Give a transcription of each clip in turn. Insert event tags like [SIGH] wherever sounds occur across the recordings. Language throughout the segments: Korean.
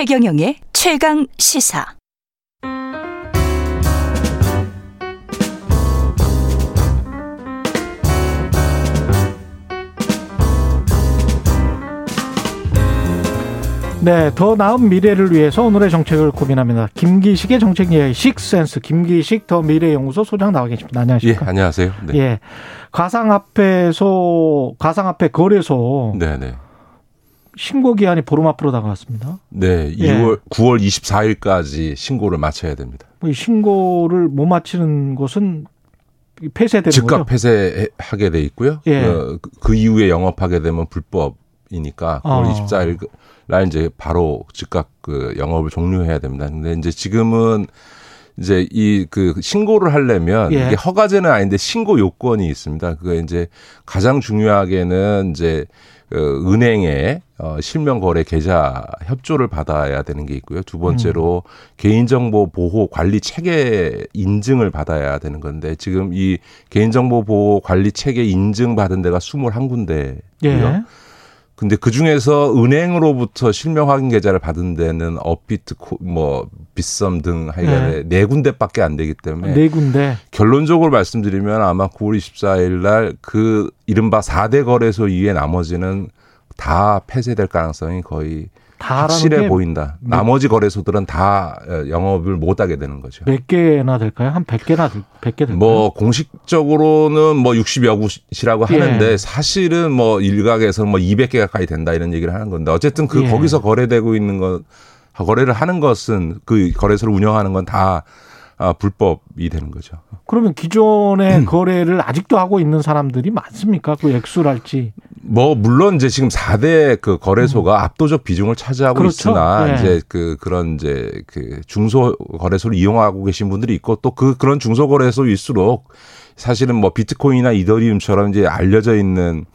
최경영의 최강 시사. 네, 더 나은 미래를 위해서 오늘의 정책을 고민합니다. 김기식의 정책 이야기 식센스 김기식 더 미래연구소 소장 나와 계십니다. 안녕하십니까? 예, 안녕하세요. 네. 예, 가상화폐소 가상화폐 거래소. 네, 네. 신고 기한이 보름 앞으로 다가왔습니다. 네, 2월 예. 9월 24일까지 신고를 마쳐야 됩니다. 이 신고를 못 마치는 곳은 폐쇄되는 즉각 거죠? 폐쇄하게 돼 있고요. 예. 어, 그, 그 이후에 영업하게 되면 불법이니까 9월 어. 24일 날 이제 바로 즉각 그 영업을 종료해야 됩니다. 근데 이제 지금은 이제 이 그 신고를 하려면 예. 이게 허가제는 아닌데 신고 요건이 있습니다. 그거 이제 가장 중요하게는 이제 그 은행에 어 실명 거래 계좌 협조를 받아야 되는 게 있고요. 두 번째로 음. 개인정보 보호 관리 체계 인증을 받아야 되는 건데 지금 이 개인정보 보호 관리 체계 인증 받은 데가 21군데고요. 예. 근데 그 중에서 은행으로부터 실명 확인 계좌를 받은 데는 업비트, 뭐 빗썸 등 하여간에 네. 네 군데밖에 안 되기 때문에 네 군데 결론적으로 말씀드리면 아마 9월 24일 날 그 이른바 4대 거래소 이외 나머지는 다 폐쇄될 가능성이 거의 확실해 보인다. 몇, 나머지 거래소들은 다 어, 영업을 못 하게 되는 거죠. 몇 개나 될까요? 한 100개나 100개 될까요? 뭐 공식적으로는 뭐 60여 곳이라고 예. 하는데 사실은 뭐 일각에서는 뭐 200개 가까이 된다 이런 얘기를 하는 건데 어쨌든 그 예. 거기서 거래되고 있는 것 거래를 하는 것은 그 거래소를 운영하는 건 다 아, 불법이 되는 거죠. 그러면 기존의 음. 거래를 아직도 하고 있는 사람들이 많습니까? 그 액수랄지. 뭐 물론 이제 지금 4대 그 거래소가 음. 압도적 비중을 차지하고 그렇죠? 있으나 네. 이제 그 그런 이제 그 중소 거래소를 이용하고 계신 분들이 있고 또 그 그런 중소 거래소일수록 사실은 뭐 비트코인이나 이더리움처럼 이제 알려져 있는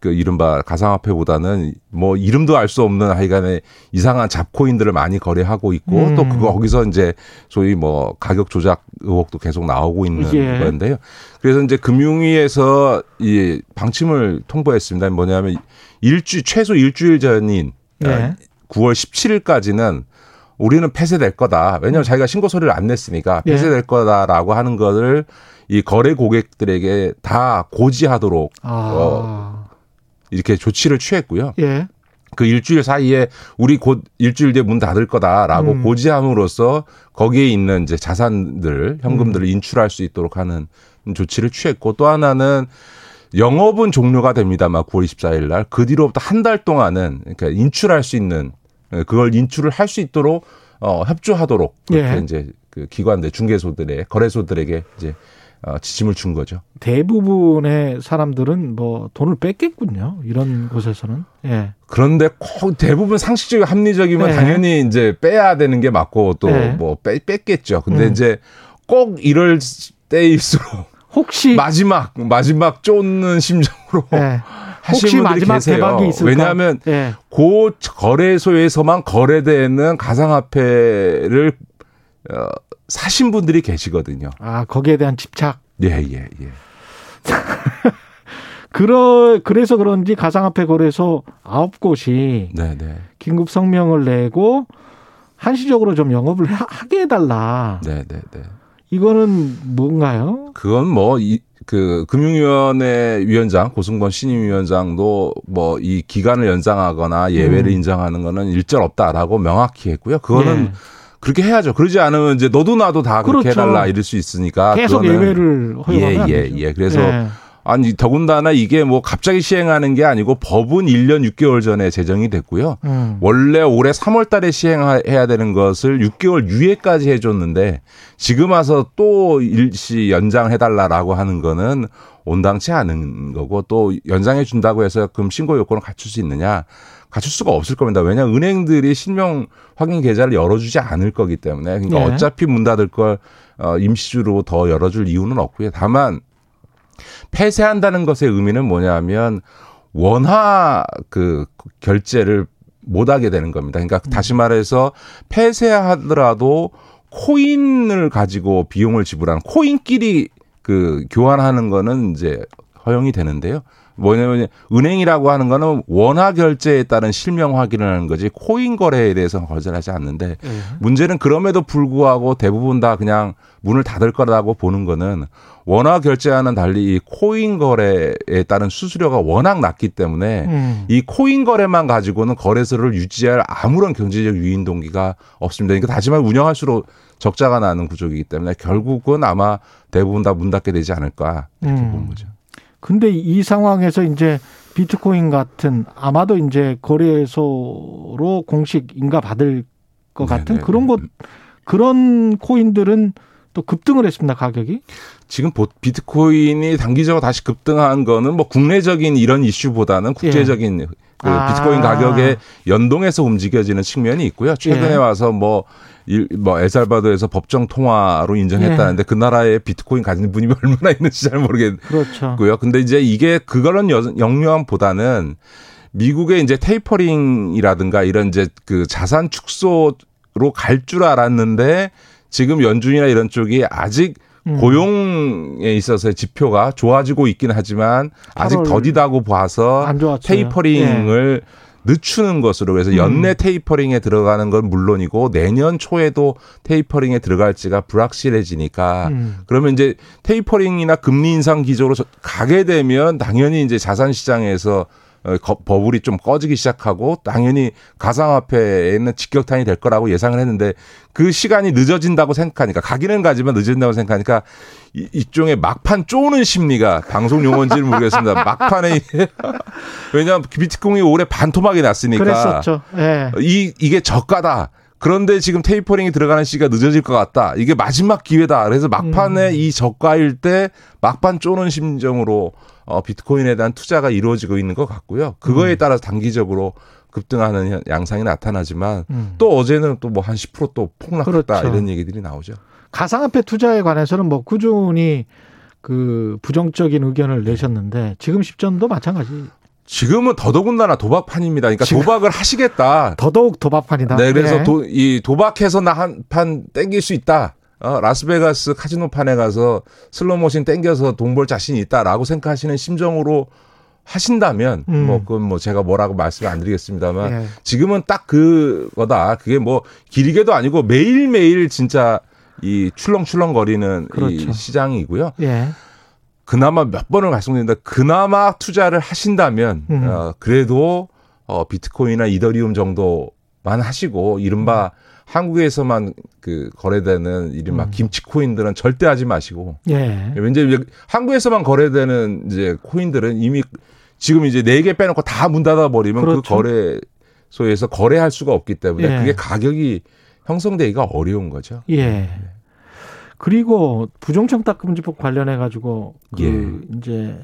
그 이른바 가상화폐보다는 뭐 이름도 알 수 없는 하여간에 이상한 잡코인들을 많이 거래하고 있고 음. 또 그거 거기서 이제 소위 뭐 가격 조작 의혹도 계속 나오고 있는 예. 건데요. 그래서 이제 금융위에서 이 방침을 통보했습니다. 뭐냐면 일주 최소 일주일 전인 예. 9월 17일까지는 우리는 폐쇄될 거다. 왜냐하면 자기가 신고 서류를 안 냈으니까 예. 폐쇄될 거다라고 하는 거를 이 거래 고객들에게 다 고지하도록 아. 어, 이렇게 조치를 취했고요. 예. 그 일주일 사이에 우리 곧 일주일 뒤에 문 닫을 거다라고 음. 고지함으로써 거기에 있는 이제 자산들, 현금들을 음. 인출할 수 있도록 하는 조치를 취했고 또 하나는 영업은 종료가 됩니다만 9월 24일 날 그 뒤로부터 한 달 동안은 그러니까 인출할 수 있는 그걸 인출을 할 수 있도록 어 협조하도록 그렇게 예. 이제 그 기관들 중개소들의 거래소들에게 이제 어, 지침을 준 거죠. 대부분의 사람들은 뭐 돈을 뺐겠군요. 이런 곳에서는. 예. 그런데 꼭 대부분 상식적이고 합리적이면 네. 당연히 이제 빼야 되는 게 맞고 또뭐 네. 뺐겠죠. 근데 음. 이제 꼭 이럴 때일수록 혹시 [LAUGHS] 마지막 마지막 쫓는 심정으로 네. [LAUGHS] 하시는 분들이 계세요. 대박이 있을까? 왜냐하면 네. 그 거래소에서만 거래되는 가상화폐를 어, 사신 분들이 계시거든요. 아, 거기에 대한 집착? 예, 예, 예. [LAUGHS] 그러, 그래서 그런지 가상화폐 거래소 아홉 곳이 네, 네. 긴급 성명을 내고 한시적으로 좀 영업을 하게 해달라. 네, 네, 네. 이거는 뭔가요? 그건 뭐, 이, 그, 금융위원회 위원장, 고승권 신임위원장도 뭐, 이 기간을 연장하거나 예외를 음. 인정하는 거는 일절 없다라고 명확히 했고요. 그거는 네. 그렇게 해야죠. 그러지 않으면 이제 너도 나도 다 그렇게 그렇죠. 해달라 이럴 수 있으니까. 계속 예외를 허용하면 예, 예, 예. 그래서 예. 아니 더군다나 이게 뭐 갑자기 시행하는 게 아니고 법은 1년 6개월 전에 제정이 됐고요. 음. 원래 올해 3월 달에 시행해야 되는 것을 6개월 유예까지 해 줬는데 지금 와서 또 일시 연장해 달라라고 하는 거는 온당치 않은 거고 또 연장해 준다고 해서 금 신고 요건을 갖출 수 있느냐 갖출 수가 없을 겁니다. 왜냐 은행들이 실명 확인 계좌를 열어주지 않을 거기 때문에 그러니까 네. 어차피 문 닫을 걸 어, 임시주로 더 열어줄 이유는 없고요. 다만 폐쇄한다는 것의 의미는 뭐냐면 원화 그 결제를 못하게 되는 겁니다. 그러니까 음. 다시 말해서 폐쇄하더라도 코인을 가지고 비용을 지불하는 코인끼리 그 교환하는 거는 이제 허용이 되는데요. 뭐냐면 은행이라고 하는 거는 원화 결제에 따른 실명 확인을 하는 거지 코인 거래에 대해서는 거절하지 않는데 네. 문제는 그럼에도 불구하고 대부분 다 그냥 문을 닫을 거라고 보는 거는 원화 결제와는 달리 이 코인 거래에 따른 수수료가 워낙 낮기 때문에 음. 이 코인 거래만 가지고는 거래소를 유지할 아무런 경제적 유인 동기가 없습니다. 그러니까 다시 말해 운영할수록 적자가 나는 구조이기 때문에 결국은 아마 대부분 다 문 닫게 되지 않을까 이렇게 음. 보는 거죠. 근데 이 상황에서 이제 비트코인 같은 아마도 이제 거래소로 공식 인가 받을 것 같은 네네. 그런 것 그런 코인들은 또 급등을 했습니다 가격이. 지금 비트코인이 단기적으로 다시 급등한 거는 뭐 국내적인 이런 이슈보다는 국제적인 예. 그 아. 비트코인 가격에 연동해서 움직여지는 측면이 있고요. 최근에 예. 와서 뭐, 뭐 엘살바도에서 법정 통화로 인정했다는데 예. 그 나라에 비트코인 가진 분이 [LAUGHS] 얼마나 있는지 잘 모르겠고요. 그렇죠. 근데 이제 이게 그거는 영유함보다는 미국의 이제 테이퍼링이라든가 이런 이제 그 자산 축소로 갈 줄 알았는데 지금 연준이나 이런 쪽이 아직 음. 고용에 있어서의 지표가 좋아지고 있긴 하지만 아직 더디다고 봐서 테이퍼링을 네. 늦추는 것으로 그래서 연내 음. 테이퍼링에 들어가는 건 물론이고 내년 초에도 테이퍼링에 들어갈지가 불확실해지니까 음. 그러면 이제 테이퍼링이나 금리 인상 기조로 가게 되면 당연히 이제 자산 시장에서 어, 버블이 좀 꺼지기 시작하고 당연히 가상화폐에는 직격탄이 될 거라고 예상을 했는데 그 시간이 늦어진다고 생각하니까 가기는 가지만 늦어진다고 생각하니까 이, 이종의 막판 쪼는 심리가 방송 용어인지는 모르겠습니다. [LAUGHS] 막판에 왜냐하면 비트코인이 올해 반토막이 났으니까 그랬었죠. 네. 이 이게 저가다. 그런데 지금 테이퍼링이 들어가는 시기가 늦어질 것 같다. 이게 마지막 기회다. 그래서 막판에 음. 이 저가일 때 막판 쪼는 심정으로 어, 비트코인에 대한 투자가 이루어지고 있는 것 같고요. 그거에 음. 따라서 단기적으로 급등하는 양상이 나타나지만 음. 또 어제는 또 뭐 한 10%또 폭락했다 그렇죠. 이런 얘기들이 나오죠. 가상화폐 투자에 관해서는 뭐 꾸준히 그 부정적인 의견을 내셨는데 지금 시점도 마찬가지. 지금은 더더군다나 도박판입니다. 그러니까 도박을 하시겠다. 더더욱 도박판이다. 네, 그래서 네. 도, 이 도박해서 나 한 판 땡길 수 있다. 어, 라스베가스 카지노판에 가서 슬로모신 땡겨서 돈 벌 자신이 있다라고 생각하시는 심정으로 하신다면 음. 뭐 그건 뭐 제가 뭐라고 말씀을 안 드리겠습니다만 예. 지금은 딱 그거다. 그게 뭐 길게도 아니고 매일매일 진짜 이 출렁출렁거리는 그렇죠. 이 시장이고요. 예. 그나마 몇 번을 말씀드린다. 그나마 투자를 하신다면 음. 어, 그래도 어 비트코인이나 이더리움 정도만 하시고 이른바 음. 한국에서만 그 거래되는 이른바 음. 김치 코인들은 절대 하지 마시고. 예. 왠지 한국에서만 거래되는 이제 코인들은 이미 지금 이제 네 개 빼놓고 다 문 닫아 버리면 그 그렇죠. 그 거래소에서 거래할 수가 없기 때문에 예. 그게 가격이 형성되기가 어려운 거죠. 예. 네. 그리고 부정청탁금지법 관련해 가지고 그 예. 이제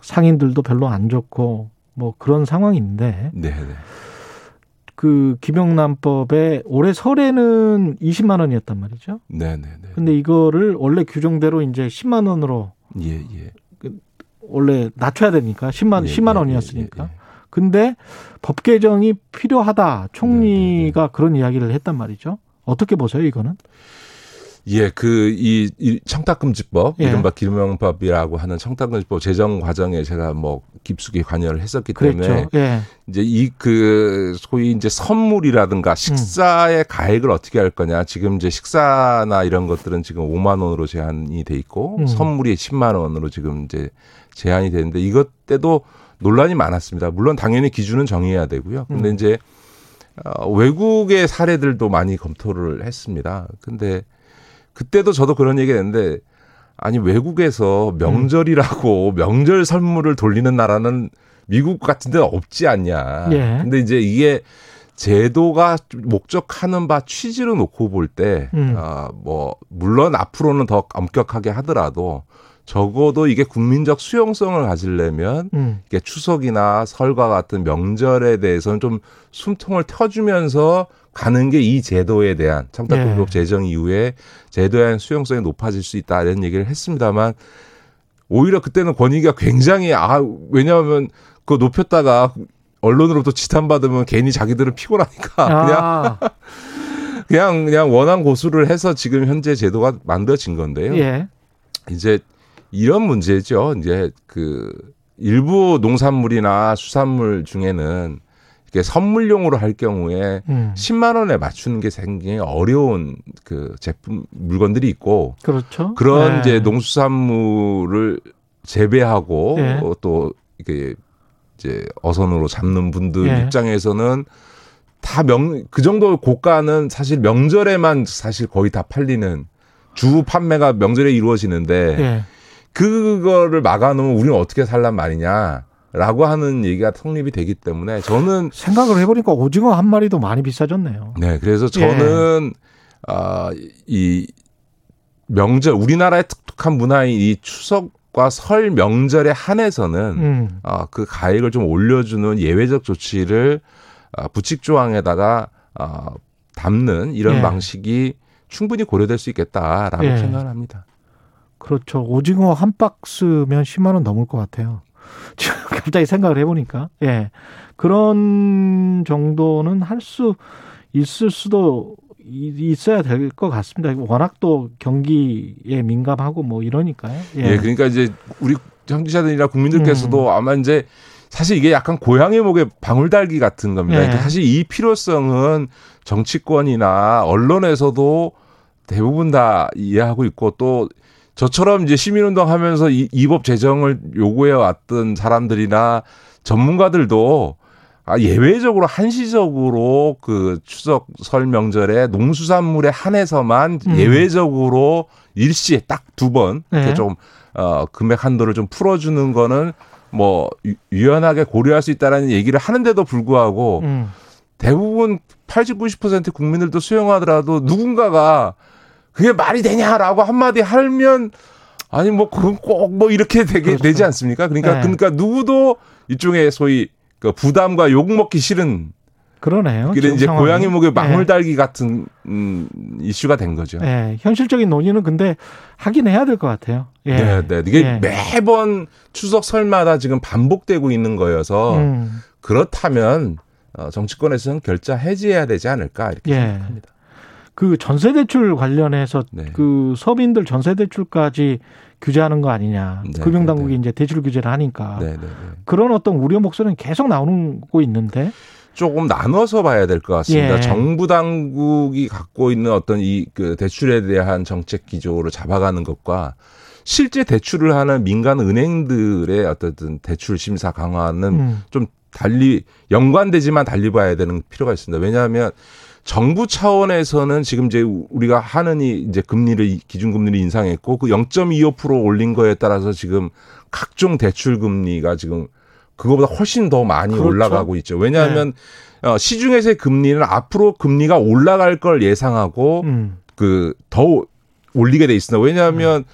상인들도 별로 안 좋고 뭐 그런 상황인데. 네. 네. 그 김영란법에 올해 설에는 20만 원이었단 말이죠. 네, 네, 네. 근데 이거를 원래 규정대로 이제 10만 원으로 예, 예. 그 원래 낮춰야 되니까 10만 예, 10만 예, 원이었으니까. 예, 예, 근데 법 개정이 필요하다. 총리가 네, 네, 네. 그런 이야기를 했단 말이죠. 어떻게 보세요, 이거는? 예, 그, 이, 이 청탁금지법, 예. 이른바 김영법이라고 하는 청탁금지법 제정 과정에 제가 뭐 깊숙이 관여를 했었기 때문에 그렇죠. 예. 이제 이 그 소위 이제 선물이라든가 식사의 음. 가액을 어떻게 할 거냐. 지금 이제 식사나 이런 것들은 지금 5만 원으로 제한이 돼 있고 음. 선물이 10만 원으로 지금 이제 제한이 되는데 이것 때도 논란이 많았습니다. 물론 당연히 기준은 정해야 되고요. 근데 음. 이제 어, 외국의 사례들도 많이 검토를 했습니다. 근데 그때도 저도 그런 얘기 했는데 아니 외국에서 명절이라고 음. 명절 선물을 돌리는 나라는 미국 같은 데는 없지 않냐. 예. 근데 이제 이게 제도가 목적하는 바 취지로 놓고 볼 때, 음. 어, 뭐, 물론 앞으로는 더 엄격하게 하더라도 적어도 이게 국민적 수용성을 가지려면 음. 이게 추석이나 설과 같은 명절에 대해서는 좀 숨통을 터주면서 가는 게 이 제도에 대한 청탁금법 네. 제정 이후에 제도에 대한 수용성이 높아질 수 있다 이런 얘기를 했습니다만 오히려 그때는 권익위가 굉장히 아 왜냐하면 그거 높였다가 언론으로부터 지탄받으면 괜히 자기들은 피곤하니까 [LAUGHS] 아. [LAUGHS] 그냥 그냥 그냥 원한 고수를 해서 지금 현재 제도가 만들어진 건데요. 예. 이제 이런 문제죠. 이제 그 일부 농산물이나 수산물 중에는 이게 선물용으로 할 경우에 음. 10만 원에 맞추는 게 굉장히 어려운 그 제품 물건들이 있고 그렇죠. 그런 네. 이제 농수산물을 재배하고 네. 또 이게 이제 어선으로 잡는 분들 네. 입장에서는 다 명 그 정도 고가는 사실 명절에만 사실 거의 다 팔리는 주 판매가 명절에 이루어지는데 네. 그거를 막아놓으면 우리는 어떻게 살란 말이냐. 라고 하는 얘기가 성립이 되기 때문에 저는 생각을 해보니까 오징어 한 마리도 많이 비싸졌네요. 네, 그래서 저는 예. 아이 명절 우리나라의 특특한 문화인 이 추석과 설 명절에 한해서는 음. 아, 그 가액을 좀 올려주는 예외적 조치를 아, 부칙 조항에다가 아, 담는 이런 예. 방식이 충분히 고려될 수 있겠다라고 예. 생각을 합니다. 그렇죠. 오징어 한 박스면 10만 원 넘을 것 같아요. 갑자기 생각을 해보니까 예 그런 정도는 할 수 있을 수도 있어야 될 것 같습니다. 워낙 또 경기에 민감하고 뭐 이러니까요. 예, 예 그러니까 이제 우리 청취자들이나 국민들께서도 음. 아마 이제 사실 이게 약간 고양이 목에 방울달기 같은 겁니다. 예. 그러니까 사실 이 필요성은 정치권이나 언론에서도 대부분 다 이해하고 있고 또 저처럼 이제 시민운동 하면서 이, 이 법 제정을 요구해 왔던 사람들이나 전문가들도 아, 예외적으로 한시적으로 그 추석 설 명절에 농수산물에 한해서만 음. 예외적으로 일시에 딱 두번 네. 이렇게 좀 어, 금액 한도를 좀 풀어주는 거는 뭐 유연하게 고려할 수 있다라는 얘기를 하는데도 불구하고 음. 대부분 80, 90% 국민들도 수용하더라도 누군가가 그게 말이 되냐라고 한마디 하면 아니 뭐 그건 꼭 뭐 이렇게 되게 그렇죠. 되지 않습니까? 그러니까 네. 그러니까 누구도 일종의 소위 그 부담과 욕 먹기 싫은 그러네요. 이제 상황이. 고양이 목에 망울 달기 네. 같은 음, 이슈가 된 거죠. 네, 현실적인 논의는 근데 하긴 해야 될 것 같아요. 예. 네, 네. 이게 예. 매번 추석 설마다 지금 반복되고 있는 거여서 음. 그렇다면 어, 정치권에서는 결자 해지해야 되지 않을까 이렇게 예. 생각합니다. 그 전세 대출 관련해서 네. 그 서민들 전세 대출까지 규제하는 거 아니냐. 네, 금융 당국이 네, 네. 이제 대출 규제를 하니까 네, 네, 그런 어떤 우려 목소리는 계속 나오고 있는데 조금 나눠서 봐야 될 것 같습니다. 예. 정부 당국이 갖고 있는 어떤 이 그 대출에 대한 정책 기조를 잡아가는 것과 실제 대출을 하는 민간 은행들의 어떤 대출 심사 강화는 음. 좀 달리 연관되지만 달리 봐야 되는 필요가 있습니다. 왜냐하면 정부 차원에서는 지금 이제 우리가 하는 이 이제 금리를 기준금리를 인상했고 그 0.25% 올린 거에 따라서 지금 각종 대출 금리가 지금 그거보다 훨씬 더 많이 그렇죠. 올라가고 있죠. 왜냐하면 네. 어, 시중에서의 금리는 앞으로 금리가 올라갈 걸 예상하고 음. 그더 올리게 돼 있습니다. 왜냐하면 음.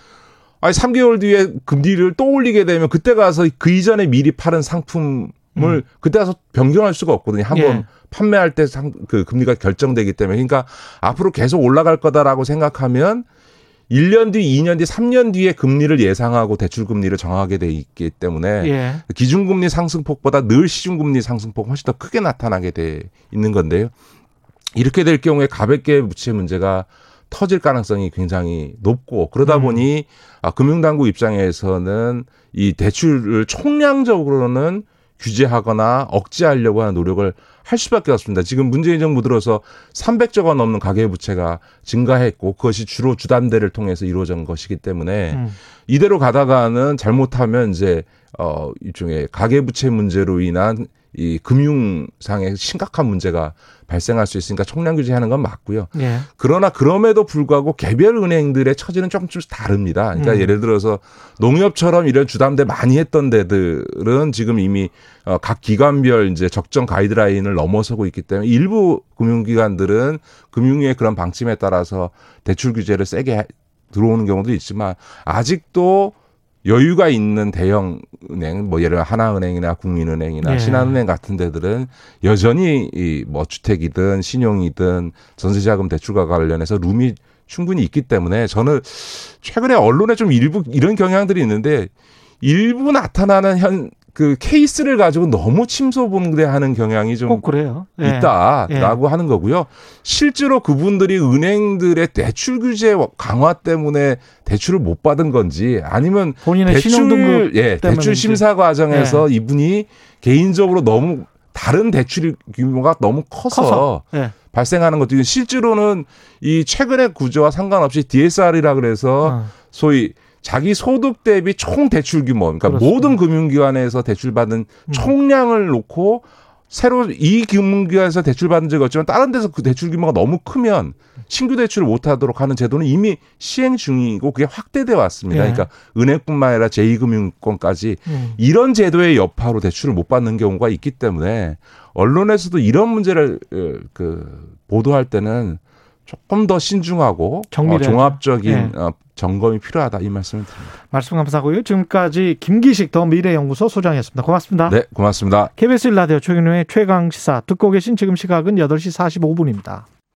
아니 3개월 뒤에 금리를 또 올리게 되면 그때 가서 그 이전에 미리 팔은 상품 을 음. 그때 가서 변경할 수가 없거든요. 한번 예. 판매할 때그 금리가 결정되기 때문에 그러니까 앞으로 계속 올라갈 거다라고 생각하면 1년 뒤, 2년 뒤, 3년 뒤에 금리를 예상하고 대출 금리를 정하게 돼 있기 때문에 예. 기준금리 상승폭보다 늘 시중금리 상승폭 훨씬 더 크게 나타나게 돼 있는 건데요. 이렇게 될 경우에 가볍게 부채 문제가 터질 가능성이 굉장히 높고 그러다 음. 보니 아, 금융당국 입장에서는 이 대출을 총량적으로는 규제하거나 억제하려고 하는 노력을 할 수밖에 없습니다. 지금 문재인 정부 들어서 300조 원 넘는 가계 부채가 증가했고 그것이 주로 주담대를 통해서 이루어진 것이기 때문에 음. 이대로 가다가는 잘못하면 이제 어 일종의 가계 부채 문제로 인한 이 금융상의 심각한 문제가 발생할 수 있으니까 총량 규제하는 건 맞고요. 예. 그러나 그럼에도 불구하고 개별 은행들의 처지는 조금씩 다릅니다. 그러니까 음. 예를 들어서 농협처럼 이런 주담대 많이 했던 데들은 지금 이미 어, 각 기관별 이제 적정 가이드라인을 넘어서고 있기 때문에 일부 금융기관들은 금융위의 그런 방침에 따라서 대출 규제를 세게 들어오는 경우도 있지만 아직도 여유가 있는 대형 은행, 뭐 예를 들어 하나은행이나 국민은행이나 네. 신한은행 같은 데들은 여전히 이 뭐 주택이든 신용이든 전세자금 대출과 관련해서 룸이 충분히 있기 때문에 저는 최근에 언론에 좀 일부 이런 경향들이 있는데 일부 나타나는 현 그 케이스를 가지고 너무 침소봉대하는 경향이 좀 그래요. 예. 있다라고 예. 하는 거고요. 실제로 그분들이 은행들의 대출 규제 강화 때문에 대출을 못 받은 건지 아니면 본인의 대출 예 대출 심사 과정에서 예. 이분이 개인적으로 너무 다른 대출 규모가 너무 커서, 커서. 예. 발생하는 것도 실제로는 이 최근의 구조와 상관없이 DSR이라 그래서 어. 소위 자기 소득 대비 총 대출 규모, 그러니까 그렇습니다. 모든 금융기관에서 대출받은 음. 총량을 놓고 새로 이 금융기관에서 대출받은 적이 없지만 다른 데서 그 대출 규모가 너무 크면 신규 대출을 못하도록 하는 제도는 이미 시행 중이고 그게 확대돼 왔습니다. 예. 그러니까 은행뿐만 아니라 제2금융권까지 음. 이런 제도의 여파로 대출을 못 받는 경우가 있기 때문에 언론에서도 이런 문제를 어, 그 보도할 때는 조금 더 신중하고 어, 종합적인 예. 어, 점검이 필요하다 이 말씀을 드립니다. 말씀 감사하고요. 지금까지 김기식 더 미래연구소 소장이었습니다. 고맙습니다. 네, 고맙습니다. KBS 일라디오 최경영의 최강 시사 듣고 계신 지금 시각은 8시 45분입니다.